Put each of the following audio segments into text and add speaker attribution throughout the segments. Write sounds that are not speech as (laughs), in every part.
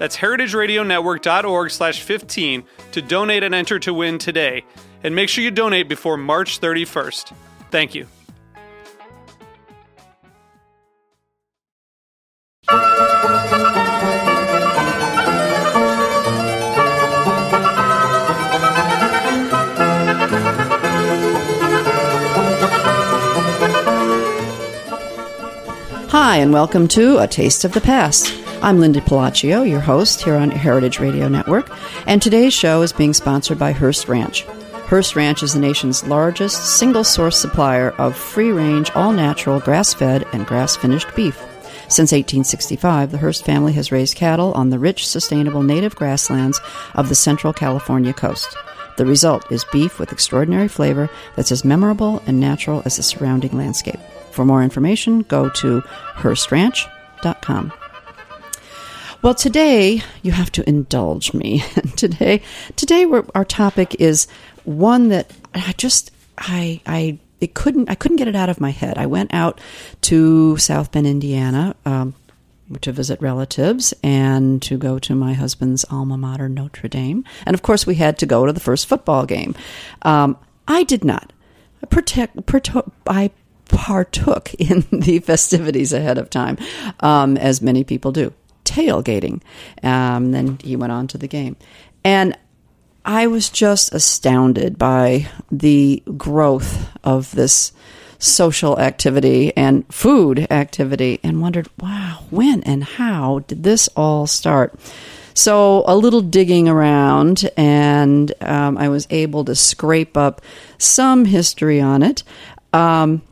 Speaker 1: That's heritageradionetwork.org slash 15 to donate and enter to win today. And make sure you donate before March 31st. Thank you.
Speaker 2: Hi, and welcome to A Taste of the Past. I'm Linda Pelaccio, your host here on Heritage Radio Network, and today's show is being sponsored by Hearst Ranch. Hearst Ranch is the nation's largest single source supplier of free range, all natural, grass fed, and grass finished beef. Since 1865, the Hearst family has raised cattle on the rich, sustainable native grasslands of the central California coast. The result is beef with extraordinary flavor that's as memorable and natural as the surrounding landscape. For more information, go to HearstRanch.com. Well, today you have to indulge me. (laughs) today, today our topic is one that I just I I it couldn't I couldn't get it out of my head. I went out to South Bend, Indiana, um, to visit relatives and to go to my husband's alma mater, Notre Dame, and of course we had to go to the first football game. Um, I did not protect. I partook (laughs) in the festivities ahead of time, um, as many people do tailgating. Um, then he went on to the game. And I was just astounded by the growth of this social activity and food activity and wondered, wow, when and how did this all start? So, a little digging around, and um, I was able to scrape up some history on it. Um,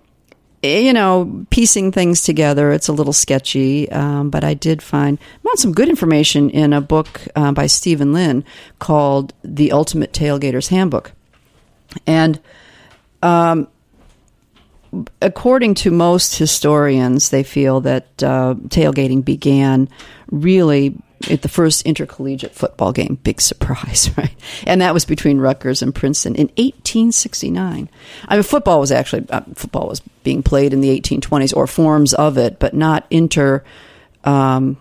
Speaker 2: you know, piecing things together, it's a little sketchy, um, but I did find found some good information in a book uh, by Stephen Linn called "The Ultimate Tailgater's Handbook," and um, according to most historians, they feel that uh, tailgating began really at the first intercollegiate football game. Big surprise, (laughs) right? And that was between Rutgers and Princeton in 1869. I mean, football was actually uh, football was being played in the 1820s or forms of it, but not inter. Um,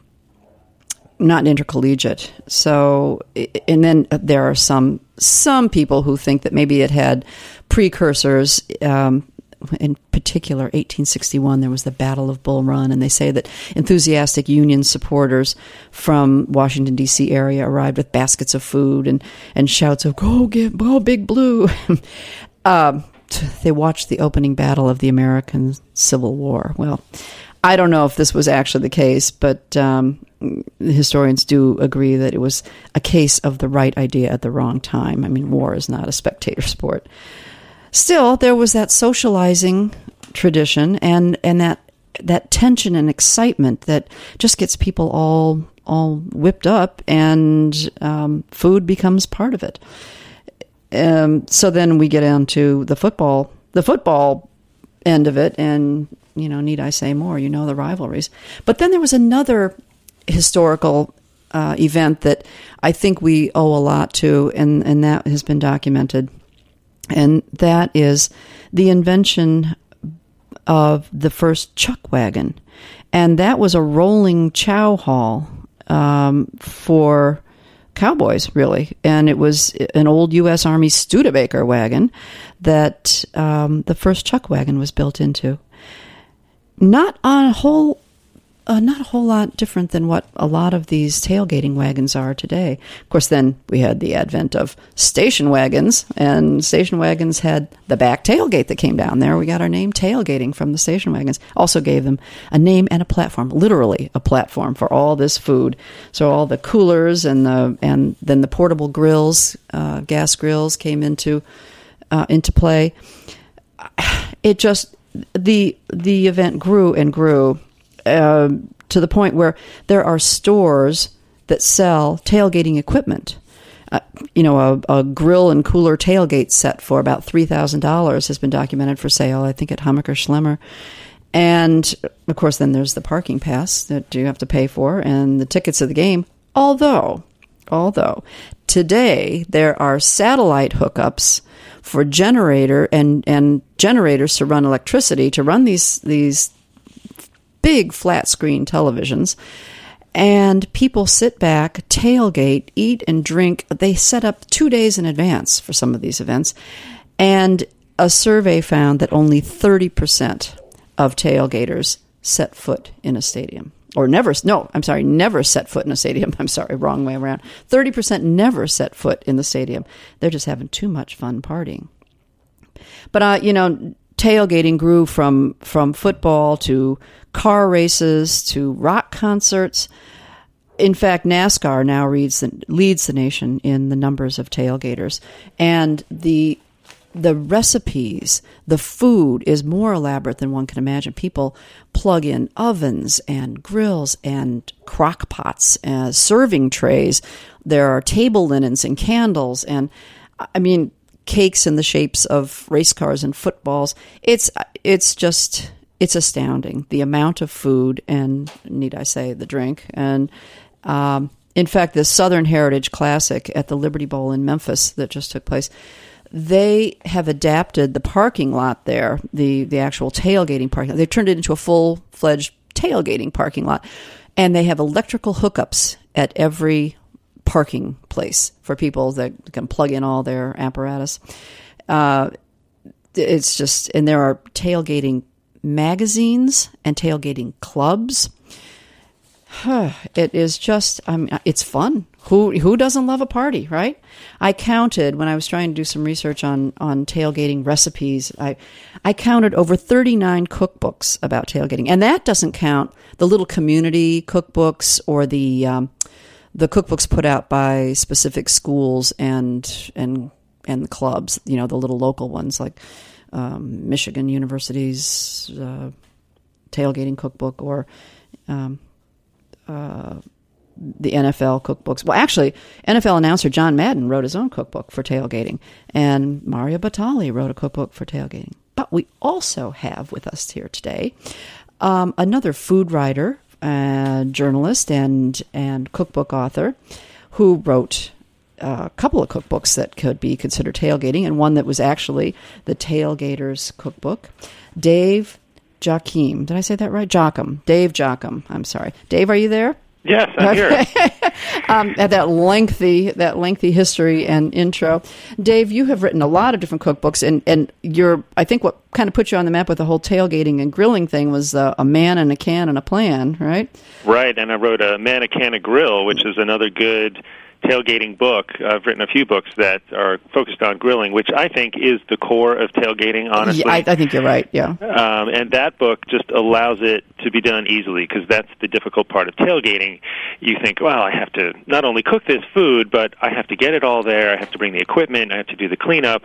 Speaker 2: not intercollegiate. So, and then there are some some people who think that maybe it had precursors. Um, in particular, 1861, there was the Battle of Bull Run, and they say that enthusiastic Union supporters from Washington D.C. area arrived with baskets of food and, and shouts of "Go get go Big Blue." (laughs) um, they watched the opening battle of the American Civil War. Well, I don't know if this was actually the case, but um, historians do agree that it was a case of the right idea at the wrong time. I mean, war is not a spectator sport. Still, there was that socializing tradition and, and that that tension and excitement that just gets people all all whipped up, and um, food becomes part of it. Um, so then we get into the football, the football end of it, and you know, need I say more? You know the rivalries. But then there was another historical uh, event that I think we owe a lot to, and and that has been documented and that is the invention of the first chuck wagon. And that was a rolling chow hall um, for cowboys, really. And it was an old U.S. Army Studebaker wagon that um, the first chuck wagon was built into. Not on a whole uh, not a whole lot different than what a lot of these tailgating wagons are today. Of course, then we had the advent of station wagons, and station wagons had the back tailgate that came down there. We got our name tailgating from the station wagons. Also gave them a name and a platform, literally a platform for all this food. So all the coolers and the and then the portable grills, uh, gas grills came into uh, into play. (sighs) It just the the event grew and grew uh, to the point where there are stores that sell tailgating equipment. Uh, you know, a, a, grill and cooler tailgate set for about three thousand dollars has been documented for sale. I think at Hammacher Schlemmer, and of course, then there's the parking pass that you have to pay for, and the tickets of the game. Although, although today there are satellite hookups for generator and and generators to run electricity to run these these big flat screen televisions. And people sit back, tailgate, eat and drink. They set up two days in advance for some of these events. And a survey found that only 30% of tailgaters set foot in a stadium. Or never, no, I'm sorry, never set foot in a stadium. (laughs) I'm sorry, wrong way around. 30% never set foot in the stadium. They're just having too much fun partying. But, uh, you know, tailgating grew from from football to car races to rock concerts. In fact, NASCAR now the, leads the nation in the numbers of tailgaters, and the the recipes, the food is more elaborate than one can imagine. People plug in ovens and grills and crock pots, and serving trays. There are table linens and candles, and I mean, cakes in the shapes of race cars and footballs. It's it's just it's astounding the amount of food and need I say the drink and. Um, in fact, the Southern Heritage Classic at the Liberty Bowl in Memphis that just took place, they have adapted the parking lot there, the the actual tailgating parking lot. They've turned it into a full fledged tailgating parking lot, and they have electrical hookups at every parking place for people that can plug in all their apparatus. Uh, it's just, and there are tailgating magazines and tailgating clubs. (sighs) it is just, I mean, it's fun. Who who doesn't love a party, right? I counted when I was trying to do some research on on tailgating recipes. I I counted over 39 cookbooks about tailgating, and that doesn't count the little community cookbooks or the um, the cookbooks put out by specific schools and and and clubs, you know, the little local ones like um, Michigan University's uh, tailgating cookbook or um, uh, the NFL cookbooks. Well, actually, NFL announcer John Madden wrote his own cookbook for tailgating, and Mario Batali wrote a cookbook for tailgating. But we also have with us here today um, another food writer uh, journalist and and cookbook author who wrote a couple of cookbooks that could be considered tailgating, and one that was actually the Tailgaters Cookbook. Dave Joachim, did I say that right? Joachim, Dave Joachim. I'm sorry, Dave. Are you there?
Speaker 3: Yes, I'm here. (laughs)
Speaker 2: um, at that lengthy that lengthy history and intro, Dave, you have written a lot of different cookbooks, and and you're I think what kind of put you on the map with the whole tailgating and grilling thing was uh, a man and a can and a plan, right?
Speaker 3: Right, and I wrote a man, a can, a grill, which is another good tailgating book. I've written a few books that are focused on grilling, which I think is the core of tailgating. Honestly,
Speaker 2: yeah, I, I, think you're right. Yeah,
Speaker 3: um, and that book just allows it to be done easily because that's the difficult part of tailgating. You think, well, I have to not only cook this food, but I have to get it all there. I have to bring the equipment. I have to do the cleanup,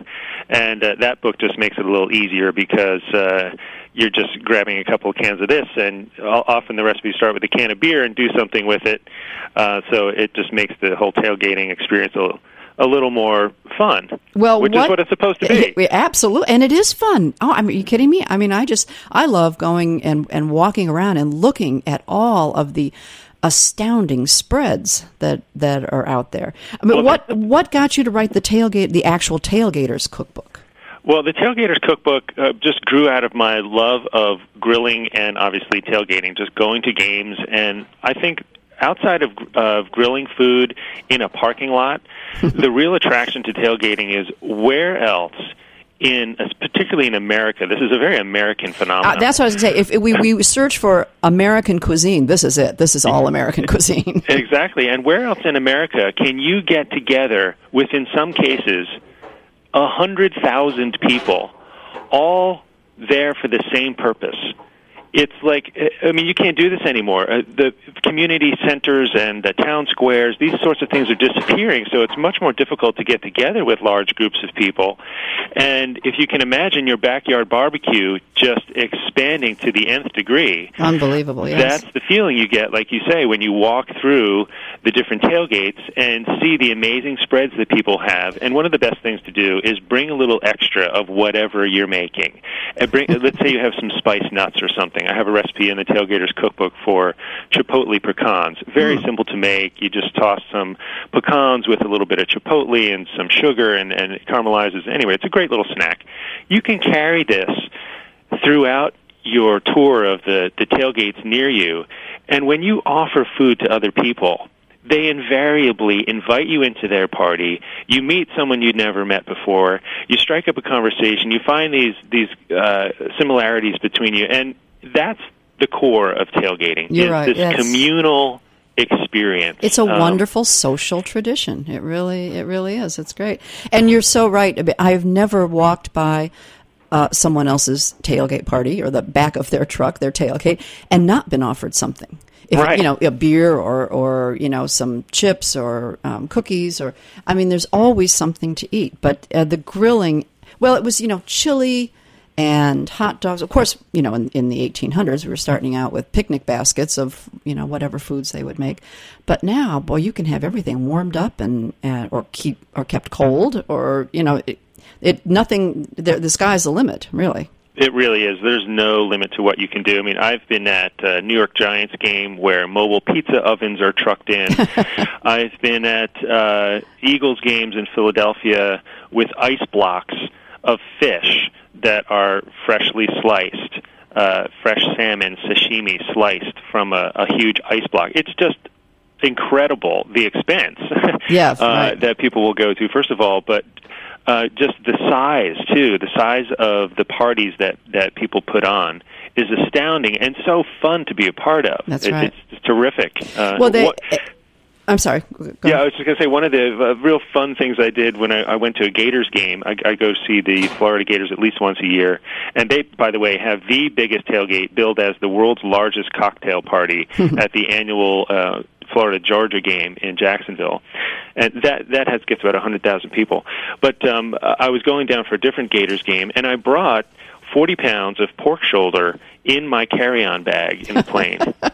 Speaker 3: and uh, that book just makes it a little easier because. Uh, you're just grabbing a couple of cans of this, and often the recipes start with a can of beer and do something with it. Uh, so it just makes the whole tailgating experience a, a little more fun.
Speaker 2: Well,
Speaker 3: which
Speaker 2: what,
Speaker 3: is what it's supposed to be. (laughs)
Speaker 2: Absolutely, and it is fun. Oh, I mean, are you kidding me? I mean, I just I love going and and walking around and looking at all of the astounding spreads that that are out there. I mean, well, what what got you to write the tailgate, the actual tailgaters cookbook?
Speaker 3: Well, the Tailgaters Cookbook uh, just grew out of my love of grilling and obviously tailgating, just going to games. And I think outside of, of grilling food in a parking lot, (laughs) the real attraction to tailgating is where else in particularly in America. This is a very American phenomenon.
Speaker 2: Uh, that's what I was going to say. If we we search for American cuisine, this is it. This is all American cuisine. (laughs)
Speaker 3: exactly. And where else in America can you get together with, in some cases, a hundred thousand people, all there for the same purpose? It's like I mean you can't do this anymore. Uh, the community centers and the town squares, these sorts of things are disappearing. So it's much more difficult to get together with large groups of people. And if you can imagine your backyard barbecue just expanding to the nth degree,
Speaker 2: unbelievable.
Speaker 3: Yes. That's the feeling you get, like you say, when you walk through the different tailgates and see the amazing spreads that people have. And one of the best things to do is bring a little extra of whatever you're making. And bring, let's say you have some spice nuts or something I have a recipe in the Tailgaters Cookbook for chipotle pecans. Very mm. simple to make. You just toss some pecans with a little bit of chipotle and some sugar, and, and it caramelizes. Anyway, it's a great little snack. You can carry this throughout your tour of the, the tailgates near you, and when you offer food to other people, they invariably invite you into their party. You meet someone you'd never met before. You strike up a conversation. You find these these uh, similarities between you, and that's the core of tailgating.
Speaker 2: You're right.
Speaker 3: This
Speaker 2: yes.
Speaker 3: communal experience.
Speaker 2: It's a um, wonderful social tradition. It really, it really is. It's great. And you're so right. I've never walked by uh, someone else's tailgate party or the back of their truck, their tailgate, and not been offered something. If,
Speaker 3: right.
Speaker 2: You know, a beer or, or you know, some chips or um, cookies or, I mean, there's always something to eat. But uh, the grilling, well, it was, you know, chili and hot dogs. Of course, you know, in, in the 1800s, we were starting out with picnic baskets of, you know, whatever foods they would make. But now, boy, you can have everything warmed up and, and or keep or kept cold, or you know, it, it nothing. The, the sky's the limit, really.
Speaker 3: It really is. There's no limit to what you can do. I mean, I've been at a New York Giants game where mobile pizza ovens are trucked in. (laughs) I've been at uh, Eagles games in Philadelphia with ice blocks of fish that are freshly sliced, uh, fresh salmon sashimi sliced from a, a huge ice block. It's just incredible the expense (laughs)
Speaker 2: yeah,
Speaker 3: uh,
Speaker 2: right.
Speaker 3: that people will go to. First of all, but uh, just the size too, the size of the parties that that people put on is astounding and so fun to be a part of.
Speaker 2: That's right.
Speaker 3: It's, it's terrific.
Speaker 2: Uh, well, they. What, I'm sorry.
Speaker 3: Yeah, I was just going to say one of the uh, real fun things I did when I, I went to a Gators game. I, I go see the Florida Gators at least once a year, and they, by the way, have the biggest tailgate billed as the world's largest cocktail party (laughs) at the annual uh, Florida Georgia game in Jacksonville, and that that has gets about a hundred thousand people. But um, I was going down for a different Gators game, and I brought forty pounds of pork shoulder in my carry-on bag in the plane. (laughs)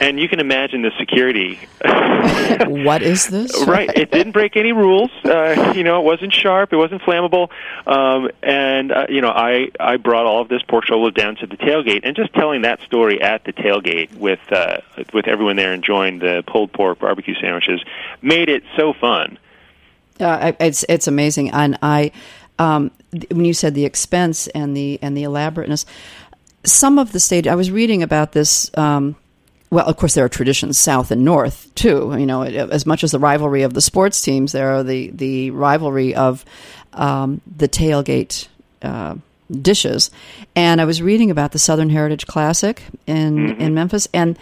Speaker 3: and you can imagine the security. (laughs)
Speaker 2: what is this? (laughs)
Speaker 3: right. It didn't break any rules. Uh, you know, it wasn't sharp. It wasn't flammable. Um, and uh, you know, I I brought all of this pork shoulder down to the tailgate, and just telling that story at the tailgate with uh, with everyone there enjoying the pulled pork barbecue sandwiches made it so fun.
Speaker 2: Uh, it's it's amazing, and I. Um, when you said the expense and the and the elaborateness, some of the stage I was reading about this um, well, of course, there are traditions south and north too. You know, as much as the rivalry of the sports teams, there are the the rivalry of um, the tailgate. Uh, dishes and I was reading about the Southern Heritage Classic in mm-hmm. in Memphis and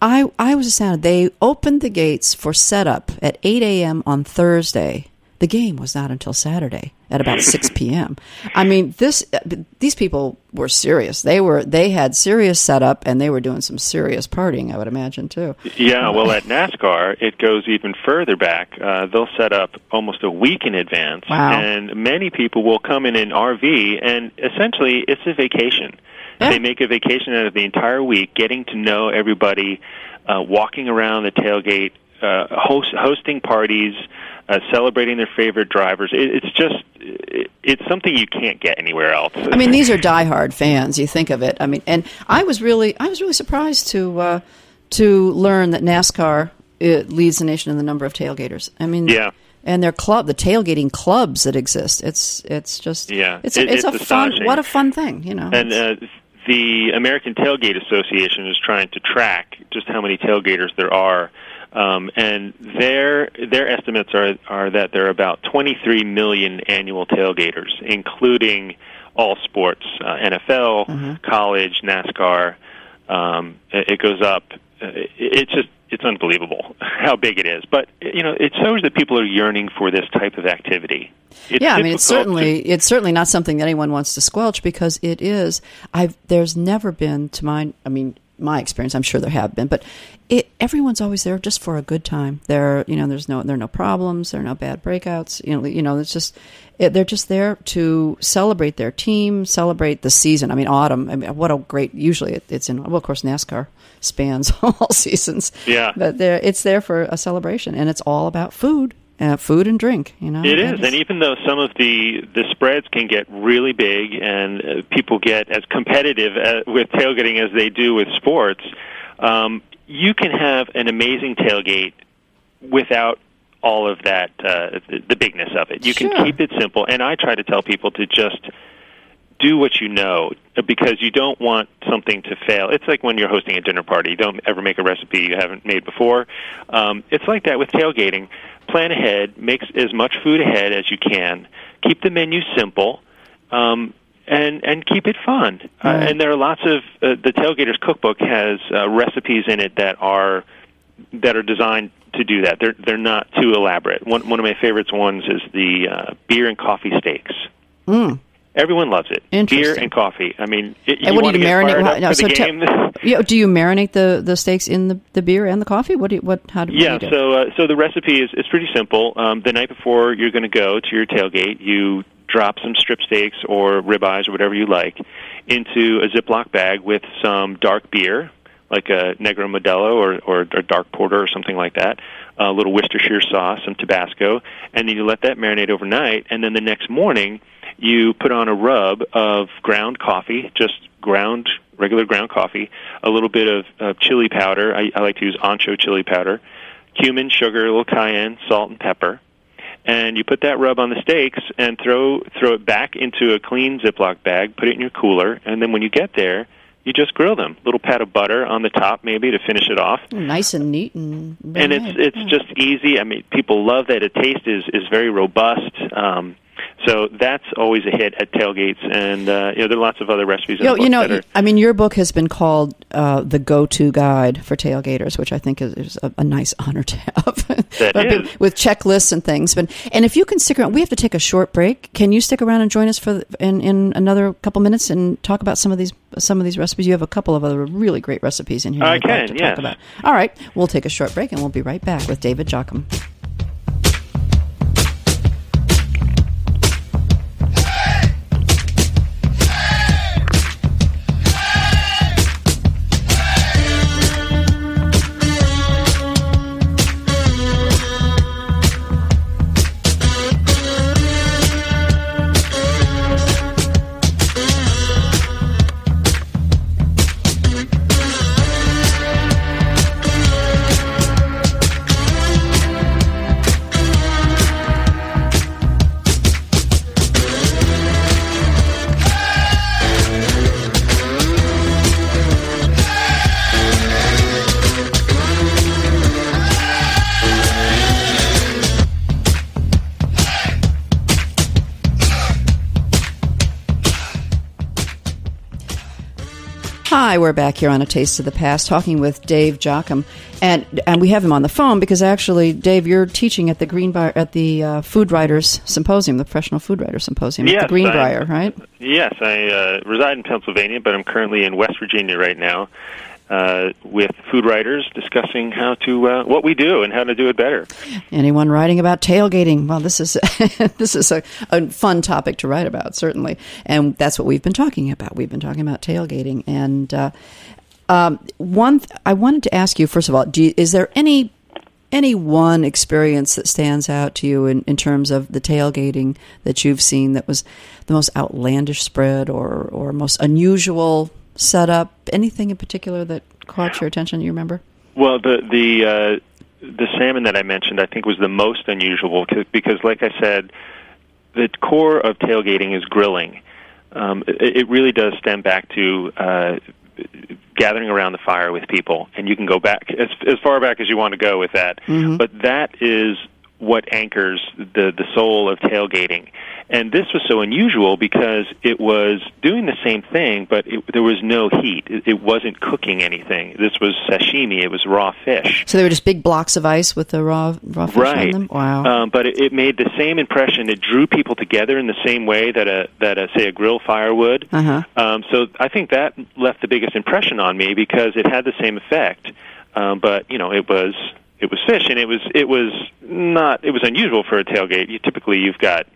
Speaker 2: I I was astounded they opened the gates for setup at 8 a.m. on Thursday the game was not until Saturday at about 6 (laughs) p.m. I mean, this these people were serious. They were they had serious setup and they were doing some serious partying. I would imagine too.
Speaker 3: Yeah, well, at NASCAR, it goes even further back. Uh, they'll set up almost a week in advance,
Speaker 2: wow.
Speaker 3: and many people will come in an RV, and essentially, it's a vacation.
Speaker 2: Yeah.
Speaker 3: They make a vacation out of the entire week, getting to know everybody, uh, walking around the tailgate, uh, host, hosting parties uh, celebrating their favorite drivers. It, it's just it, it's something you can't get anywhere else.
Speaker 2: I mean, these are diehard fans. You think of it. I mean, and I was really I was really surprised to uh, to learn that NASCAR leads the nation in the number of tailgaters. I mean,
Speaker 3: yeah.
Speaker 2: And their club, the tailgating clubs that exist, it's it's just
Speaker 3: yeah,
Speaker 2: it's a, it's, it's, a fun what a fun thing, you know.
Speaker 3: And uh, the American Tailgate Association is trying to track just how many tailgaters there are Um, and their their estimates are are that there are about 23 million annual tailgaters, including all sports, uh, NFL,
Speaker 2: Mm-hmm.
Speaker 3: college, NASCAR. Um, it, it goes up. Uh, it- It's just it's unbelievable (laughs) how big it is. But you know, it shows that people are yearning for this type of activity. It's
Speaker 2: yeah, I mean, it's
Speaker 3: difficult to-
Speaker 2: certainly it's certainly not something that anyone wants to squelch because it is. I've there's never been to my I mean my experience. I'm sure there have been, but it everyone's always there just for a good time. There, you know, there's no there are no problems, there are no bad breakouts. You know, you know, it's just it, they're just there to celebrate their team, celebrate the season. I mean, autumn. I mean, what a great. Usually, it, it's in well, of course, NASCAR spans (laughs) all seasons.
Speaker 3: Yeah.
Speaker 2: but there it's there for a celebration, and it's all about food. Uh, food and drink, you know.
Speaker 3: it is, and even though some of the the spreads can get really big, and uh, people get as competitive uh, with tailgating as they do with sports, um, you can have an amazing tailgate without all of that uh, the, the bigness of it. You
Speaker 2: Sure.
Speaker 3: can keep it simple, and I try to tell people to just do what you know because you don't want something to fail. It's like when you're hosting a dinner party. You don't ever make a recipe you haven't made before. Um, it's like that with tailgating. Plan ahead, make as much food ahead as you can. Keep the menu simple. Um, and and keep it fun. Uh, and there are lots of uh, the Tailgaters Cookbook has uh, recipes in it that are that are designed to do that. They're they're not too elaborate. One one of my favorites ones is the uh, beer and coffee steaks.
Speaker 2: Mm.
Speaker 3: Everyone loves it. Beer and coffee. I mean, it,
Speaker 2: And what do you marinate? no, so te-. (laughs) (laughs) Yeah, do you marinate the, the steaks in the, the beer and the coffee? What do you, what how do
Speaker 3: Yeah,
Speaker 2: do you do?
Speaker 3: so uh, so the recipe is is pretty simple. Um, the night before you're going to go to your tailgate, you drop some strip steaks or ribeyes or whatever you like into a Ziploc bag with some dark beer, like a Negra Modelo or or, or dark porter or something like that. A little Worcestershire sauce, some Tabasco, and then you let that marinate overnight. And then the next morning, you put on a rub of ground coffee, just ground regular ground coffee, a little bit of uh, chili powder. I, I like to use ancho chili powder, cumin, sugar, a little cayenne, salt, and pepper. And you put that rub on the steaks and throw throw it back into a clean Ziploc bag. Put it in your cooler, and then when you get there, you just grill them. little pat of butter on the top, maybe to finish it off.
Speaker 2: nice and neat and
Speaker 3: And it's it's just easy. I mean, people love that. It taste is is very robust. Um, so that's always a hit at tailgates, and uh, you know there are lots of other recipes. In
Speaker 2: you know,
Speaker 3: the book
Speaker 2: you know
Speaker 3: that are,
Speaker 2: I mean your book has been called uh, the go-to guide for tailgaters, which I think is, is a, a nice honor to have. (laughs)
Speaker 3: That
Speaker 2: But
Speaker 3: is.
Speaker 2: with checklists and things. But and if you can stick around, we have to take a short break. Can you stick around and join us for the, in in another couple minutes and talk about some of these some of these recipes? You have a couple of other really great recipes in here.
Speaker 3: I
Speaker 2: like
Speaker 3: can,
Speaker 2: to
Speaker 3: yes.
Speaker 2: talk about. All right, we'll take a short break and we'll be right back with David Joachim. Hi, we're back here on A Taste of the Past talking with Dave Joachim. And and we have him on the phone because actually, Dave, you're teaching at the Greenbrier at the uh, Food Writers Symposium, the Professional Food Writers Symposium at the Greenbrier, right?
Speaker 3: Yes, I uh, reside in Pennsylvania, but I'm currently in West Virginia right now uh, with food writers discussing how to uh, what we do and how to do it better.
Speaker 2: Anyone writing about tailgating? Well, this is (laughs) this is a, a fun topic to write about, certainly, and that's what we've been talking about. We've been talking about tailgating, and uh, um, one th- I wanted to ask you first of all: you, is there any any one experience that stands out to you in, in terms of the tailgating that you've seen that was the most outlandish spread or or most unusual setup? Anything in particular that caught your attention? You remember?
Speaker 3: Well, the the uh, the salmon that I mentioned, I think, was the most unusual 'cause- because, like I said, the core of tailgating is grilling. Um, it, it really does stem back to uh, gathering around the fire with people, and you can go back as as far back as you want to go with that.
Speaker 2: Mm-hmm.
Speaker 3: But that is what anchors the the soul of tailgating. And this was so unusual because it was doing the same thing, but it, there was no heat. It, it wasn't cooking anything. This was sashimi. It was raw fish.
Speaker 2: So they were just big blocks of ice with the raw raw fish
Speaker 3: Right.
Speaker 2: on them. Wow.
Speaker 3: Um, but it, it made the same impression. It drew people together in the same way that a that a say a grill fire would.
Speaker 2: Uh-huh.
Speaker 3: Um, so I think that left the biggest impression on me because it had the same effect. Um, but you know, it was it was fish, and it was it was not it was unusual for a tailgate. You, typically, you've got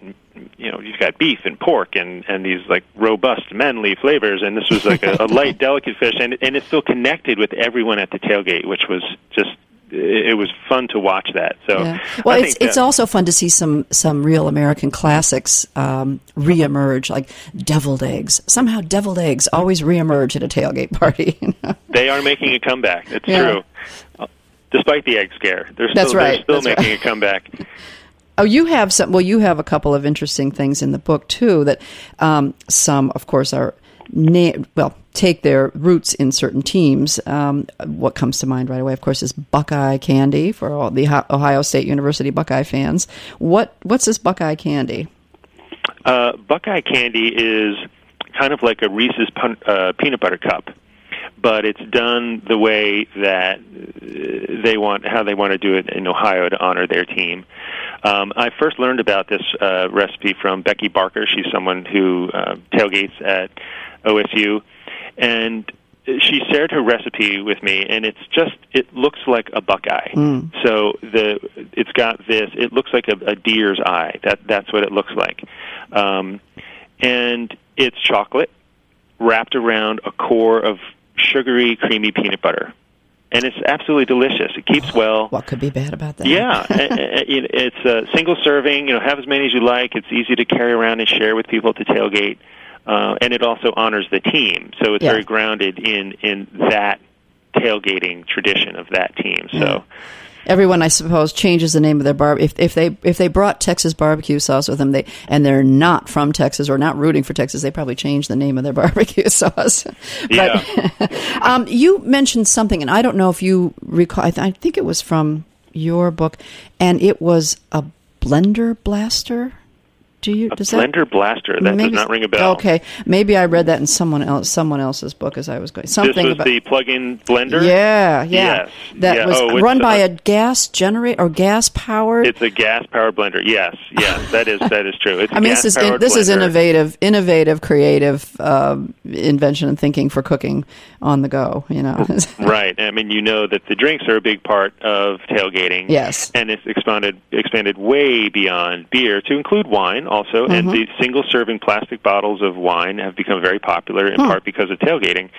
Speaker 3: you know you've got beef and pork and and these like robust manly flavors, and this was like a, a (laughs) light, delicate fish, and and it still connected with everyone at the tailgate, which was just it it was fun to watch that. So
Speaker 2: Yeah. Well,
Speaker 3: I
Speaker 2: it's
Speaker 3: think
Speaker 2: it's
Speaker 3: that-
Speaker 2: also fun to see some some real American classics um, reemerge, like deviled eggs. Somehow, deviled eggs always reemerge at a tailgate (laughs) party.
Speaker 3: They are making a comeback. It's
Speaker 2: Yeah.
Speaker 3: true. Despite the egg scare, they're still,
Speaker 2: That's right.
Speaker 3: they're still
Speaker 2: That's
Speaker 3: making
Speaker 2: right.
Speaker 3: a comeback. (laughs)
Speaker 2: oh, you have some. Well, you have a couple of interesting things in the book too. That um, some, of course, are na- well take their roots in certain teams. Um, what comes to mind right away, of course, is Buckeye candy for all the Ohio State University Buckeye fans. What what's this Buckeye candy?
Speaker 3: Uh, Buckeye candy is kind of like a Reese's pun- uh, peanut butter cup, but it's done the way that uh, they want, how they want to do it in Ohio to honor their team. Um, I first learned about this uh, recipe from Becky Barker. She's someone who uh, tailgates at OSU, and she shared her recipe with me, and it's just it looks like a buckeye. So the it's got this. It looks like a, a deer's eye. That that's what it looks like, um, and it's chocolate wrapped around a core of sugary, creamy peanut butter, and it's absolutely delicious. It keeps well.
Speaker 2: What could be bad about that?
Speaker 3: Yeah, a- a- it- it's a single serving. You know, have as many as you like. It's easy to carry around and share with people at the tailgate, uh, and it also honors the team. So it's
Speaker 2: Yeah.
Speaker 3: very grounded in in that tailgating tradition of that team. So.
Speaker 2: Everyone, I suppose, changes the name of their bar. If if they if they brought Texas barbecue sauce with them, they and they're not from Texas or not rooting for Texas, they probably change the name of their (laughs) barbecue sauce. But (laughs) um, you mentioned something, and I don't know if you recall. I, th- I think it was from your book, and it was a blender blaster. Do you
Speaker 3: A
Speaker 2: does
Speaker 3: blender blaster. That does not ring a bell.
Speaker 2: Okay, maybe I read that in someone else someone else's book as I was going.
Speaker 3: This
Speaker 2: Something
Speaker 3: was
Speaker 2: about
Speaker 3: the plug-in blender.
Speaker 2: yeah, yeah.
Speaker 3: Yes.
Speaker 2: That
Speaker 3: Yeah.
Speaker 2: was
Speaker 3: Oh,
Speaker 2: run by
Speaker 3: uh,
Speaker 2: a gas generator or gas powered.
Speaker 3: It's a gas-powered blender. Yes, yes, that is that is true. It's a (laughs)
Speaker 2: I mean, this is
Speaker 3: gas-powered
Speaker 2: this is innovative, innovative, creative um, invention and thinking for cooking on the go. You know,
Speaker 3: Right. I mean, you know that the drinks are a big part of tailgating.
Speaker 2: Yes.
Speaker 3: And it's expanded expanded way beyond beer to include wine also. And
Speaker 2: Mm-hmm.
Speaker 3: the single serving plastic bottles of wine have become very popular in part because of tailgating.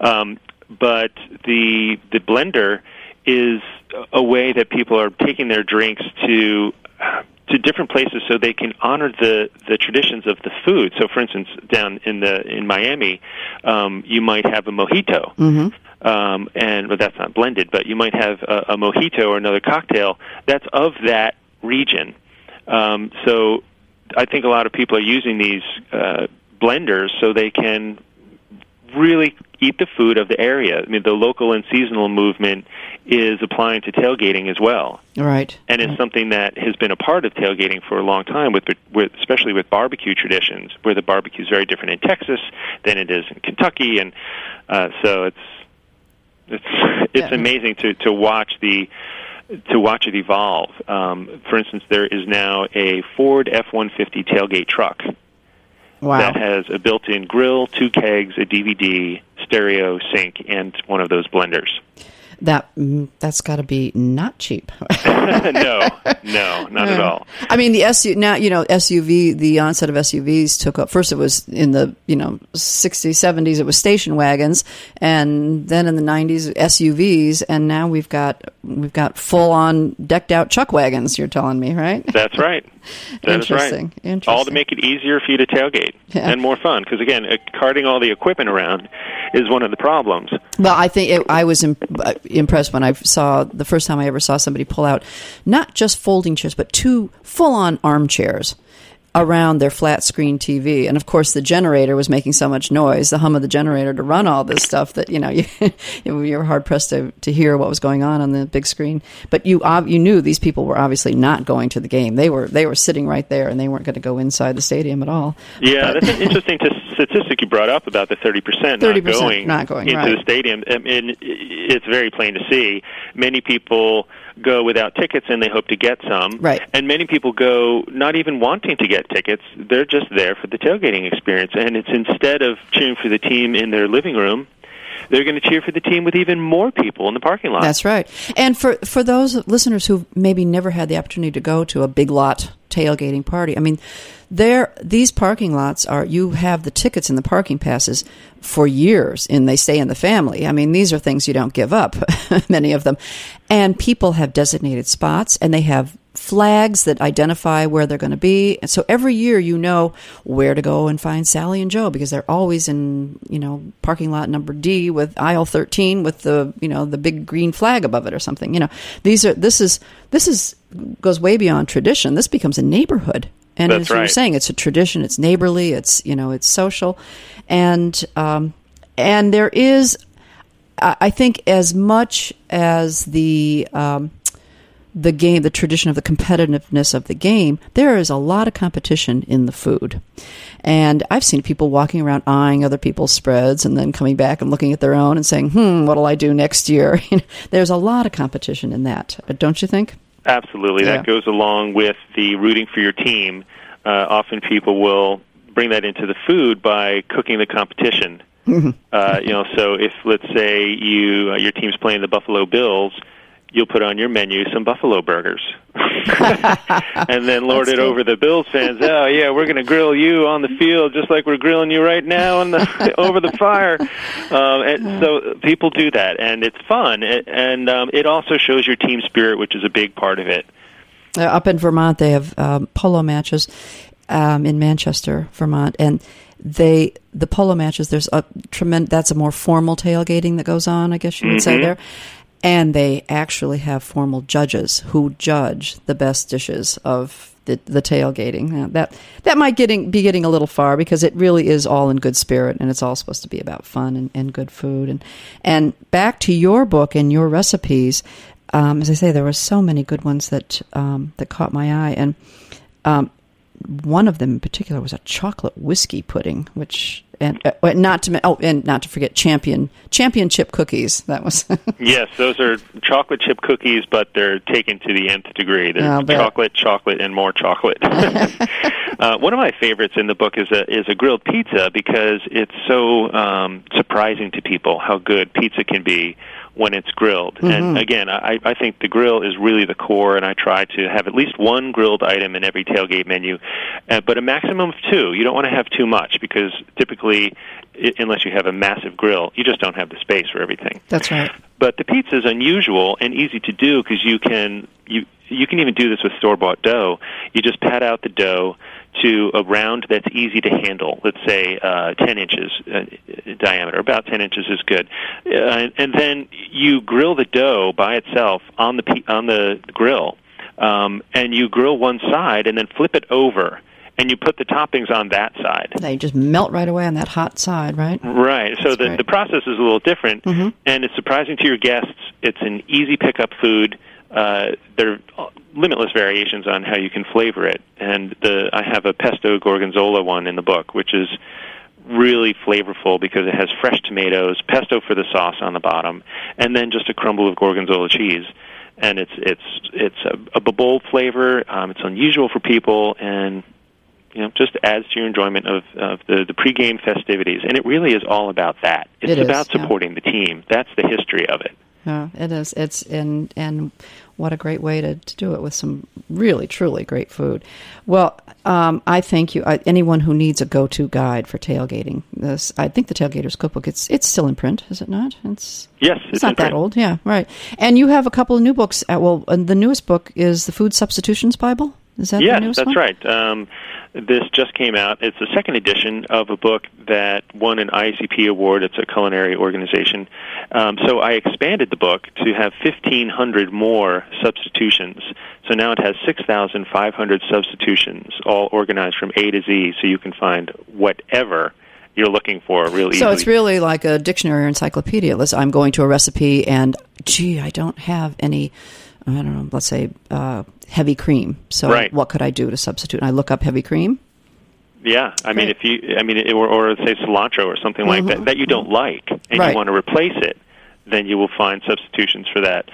Speaker 3: Um, but the the blender is a way that people are taking their drinks to to different places so they can honor the the traditions of the food. So, for instance, down in the in Miami, um, you might have a mojito, um, and well, that's not blended, but you might have a, a mojito or another cocktail that's of that region. Um, so, I think a lot of people are using these uh, blenders so they can really eat the food of the area. I mean, the local and seasonal movement is applying to tailgating as well
Speaker 2: right?
Speaker 3: and it's something that has been a part of tailgating for a long time, with, with especially with barbecue traditions, where the barbecue is very different in Texas than it is in Kentucky, and uh, so it's it's (laughs) it's
Speaker 2: Yeah.
Speaker 3: amazing to to watch the to watch it evolve. Um, for instance, there is now a Ford F one fifty tailgate truck
Speaker 2: Wow.
Speaker 3: that has a built-in grill, two kegs, a DVD, stereo, sink, and one of those blenders.
Speaker 2: That mm, that's got to be not cheap. (laughs) (laughs)
Speaker 3: no, no, not at all.
Speaker 2: I mean, the SU now you know SUV. The onset of SUVs took up. First, it was in the you know 60s, 70s. It was station wagons, and then in the 90s, SUVs, and now we've got we've got full on decked out chuck wagons. You're telling me, right? (laughs)
Speaker 3: That's right. That is right.
Speaker 2: Interesting.
Speaker 3: All to make it easier for you to tailgate
Speaker 2: Yeah.
Speaker 3: and more fun. Because again, uh, carting all the equipment around is one of the problems.
Speaker 2: Well, I think it, I was imp- impressed when I saw the first time I ever saw somebody pull out not just folding chairs, but two full-on armchairs. Around their flat screen TV. And of course, the generator was making so much noise, the hum of the generator to run all this stuff that you know (laughs) you you were hard pressed to, to hear what was going on on the big screen. But you you knew these people were obviously not going to the game. They were they were sitting right there, and they weren't going to go inside the stadium at all.
Speaker 3: Yeah, but, that's an interesting statistic you brought up about the thirty percent not going
Speaker 2: not going
Speaker 3: into
Speaker 2: right.
Speaker 3: the stadium. I mean, it's very plain to see. Many people go without tickets and they hope to get some.
Speaker 2: Right.
Speaker 3: And many people go not even wanting to get tickets. They're just there for the tailgating experience. And it's instead of cheering for the team in their living room, they're going to cheer for the team with even more people in the parking lot.
Speaker 2: That's right. And for for those listeners who maybe never had the opportunity to go to a big lot tailgating party, I mean, there these parking lots are you have the tickets and the parking passes for years and they stay in the family. I mean, these are things you don't give up, (laughs) many of them. And people have designated spots and they have flags that identify where they're going to be. And so every year you know where to go and find Sally and Joe because they're always in, you know, parking lot number D with aisle 13 with the, you know, the big green flag above it or something. You know, these are this is this is goes way beyond tradition. This becomes a neighborhood. And
Speaker 3: That's
Speaker 2: as
Speaker 3: right.
Speaker 2: you were saying, it's a tradition. It's neighborly. It's you know, it's social, and um, and there is, I think, as much as the um, the game, the tradition of the competitiveness of the game, there is a lot of competition in the food. And I've seen people walking around eyeing other people's spreads and then coming back and looking at their own and saying, hmm, what'll I do next year? (laughs) There's a lot of competition in that, don't you think?
Speaker 3: Absolutely.
Speaker 2: Yeah.
Speaker 3: That goes along with the rooting for your team. Uh, often people will bring that into the food by cooking the competition.
Speaker 2: Mm-hmm.
Speaker 3: Uh, you know, so if let's say you uh, your team's playing the Buffalo Bills, you'll put on your menu some buffalo burgers, (laughs) and then lord
Speaker 2: That's
Speaker 3: it
Speaker 2: good.
Speaker 3: over the Bills fans. Oh yeah, we're going to grill you on the field just like we're grilling you right now on the (laughs) over the fire. Um, and so people do that, and it's fun, It- and um, it also shows your team spirit, which is a big part of it.
Speaker 2: Uh, up in Vermont, they have um, polo matches um, in Manchester, Vermont, and they the polo matches. There's a tremendous. That's a more formal tailgating that goes on. I guess you would say
Speaker 3: Mhm.
Speaker 2: there, and they actually have formal judges who judge the best dishes of. The, the tailgating Now, that that might getting be getting a little far because it really is all in good spirit and it's all supposed to be about fun and, and good food and and back to your book and your recipes um, as I say, there were so many good ones that um, that caught my eye, and um, one of them in particular was a chocolate whiskey pudding, which and uh, not to oh, and not to forget champion champion chip cookies. That was (laughs)
Speaker 3: Yes, those are chocolate chip cookies, but they're taken to the nth degree. They're chocolate, chocolate, and more chocolate. (laughs) uh, one of my favorites in the book is a is a grilled pizza because it's so um, surprising to people how good pizza can be when it's grilled. And again, I, I think the grill is really the core, and I try to have at least one grilled item in every tailgate menu, uh, but a maximum of two. You don't want to have too much because typically, i- unless you have a massive grill, you just don't have the space for everything.
Speaker 2: that's right.
Speaker 3: But the pizza is unusual and easy to do because you can you you can even do this with store bought dough. You just pat out the dough to a round that's easy to handle. Let's say uh, 10 inches uh, diameter, about 10 inches is good, uh, and, and then you grill the dough by itself on the pe- on the grill, um, and you grill one side and then flip it over, and you put the toppings on that side.
Speaker 2: They just melt right away on that hot side, right?
Speaker 3: Right. So the,
Speaker 2: great.
Speaker 3: the process is a little different,
Speaker 2: Mhm.
Speaker 3: and it's surprising to your guests. It's an easy pickup food. Uh, there are limitless variations on how you can flavor it, and the I have a pesto gorgonzola one in the book, which is really flavorful because it has fresh tomatoes, pesto for the sauce on the bottom, and then just a crumble of gorgonzola cheese. And it's it's it's a, a bold flavor. Um, it's unusual for people, and you know, just adds to your enjoyment of, of the, the pregame festivities. And it really is all about that. It's
Speaker 2: It is,
Speaker 3: about
Speaker 2: yeah.
Speaker 3: supporting the team. That's the history of it.
Speaker 2: Yeah, it is. It's and and what a great way to, to do it with some really truly great food. Well, um, I thank you. I, anyone who needs a go-to guide for tailgating, this I think the Tailgaters Cookbook. It's it's still in print, is it not? It's
Speaker 3: Yes,
Speaker 2: it's,
Speaker 3: it's
Speaker 2: not that
Speaker 3: print.
Speaker 2: old. Yeah, right. And you have a couple of new books. Uh, well, uh, the newest book is the Food Substitutions Bible. Is that
Speaker 3: Yes,
Speaker 2: the newest
Speaker 3: that's
Speaker 2: one?
Speaker 3: right. Um, this just came out. It's the second edition of a book that won an IACP award. It's a culinary organization. Um, so I expanded the book to have 1,500 more substitutions. So now it has 6,500 substitutions, all organized from A to Z, so you can find whatever you're looking for real easily.
Speaker 2: So it's really like a dictionary or encyclopedia. Let's, I'm going to a recipe and, gee, I don't have any, I don't know, let's say uh, heavy cream. So
Speaker 3: Right.
Speaker 2: what could I do to substitute? And I look up heavy cream.
Speaker 3: Yeah, I mean, if you, I mean, it- or, or say cilantro or something like that that you don't like, and
Speaker 2: Mm-hmm. Right.
Speaker 3: you want to replace it, then you will find substitutions for that.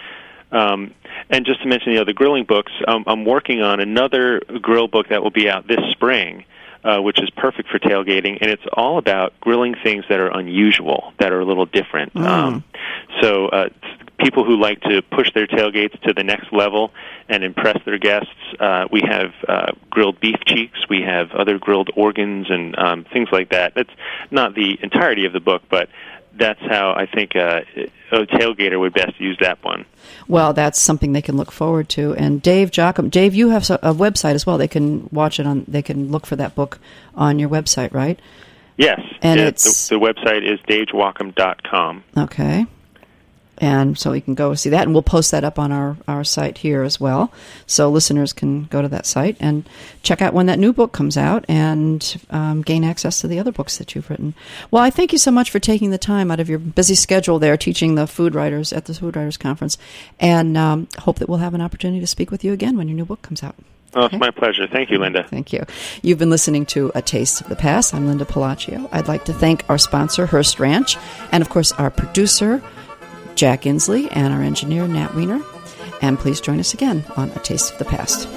Speaker 3: Um, and just to mention the other grilling books, um, I'm working on another grill book that will be out this spring, uh, which is perfect for tailgating, and it's all about grilling things that are unusual, that are a little different.
Speaker 2: Mm.
Speaker 3: Um, so uh, people who like to push their tailgates to the next level and impress their guests. Uh, we have uh, grilled beef cheeks. We have other grilled organs and um, things like that. That's not the entirety of the book, but that's how I think uh, a tailgater would best use that one.
Speaker 2: Well, that's something they can look forward to. And Dave Joachim, Dave, you have a website as well. They can watch it on. They can look for that book on your website, right?
Speaker 3: Yes,
Speaker 2: And
Speaker 3: Yeah,
Speaker 2: it's-
Speaker 3: the, the website is davejoachim.com.
Speaker 2: Okay. And so you can go see that, and we'll post that up on our, our site here as well. So listeners can go to that site and check out when that new book comes out and um, gain access to the other books that you've written. Well, I thank you so much for taking the time out of your busy schedule there teaching the food writers at the Food Writers Conference, and um, hope that we'll have an opportunity to speak with you again when your new book comes out.
Speaker 3: Oh,
Speaker 2: Okay.
Speaker 3: it's my pleasure. Thank you, Linda.
Speaker 2: Thank you. You've been listening to A Taste of the Past. I'm Linda Pelaccio. I'd like to thank our sponsor, Hearst Ranch, and of course, our producer, Jack Inslee, and our engineer, Nat Weiner. And please join us again on A Taste of the Past.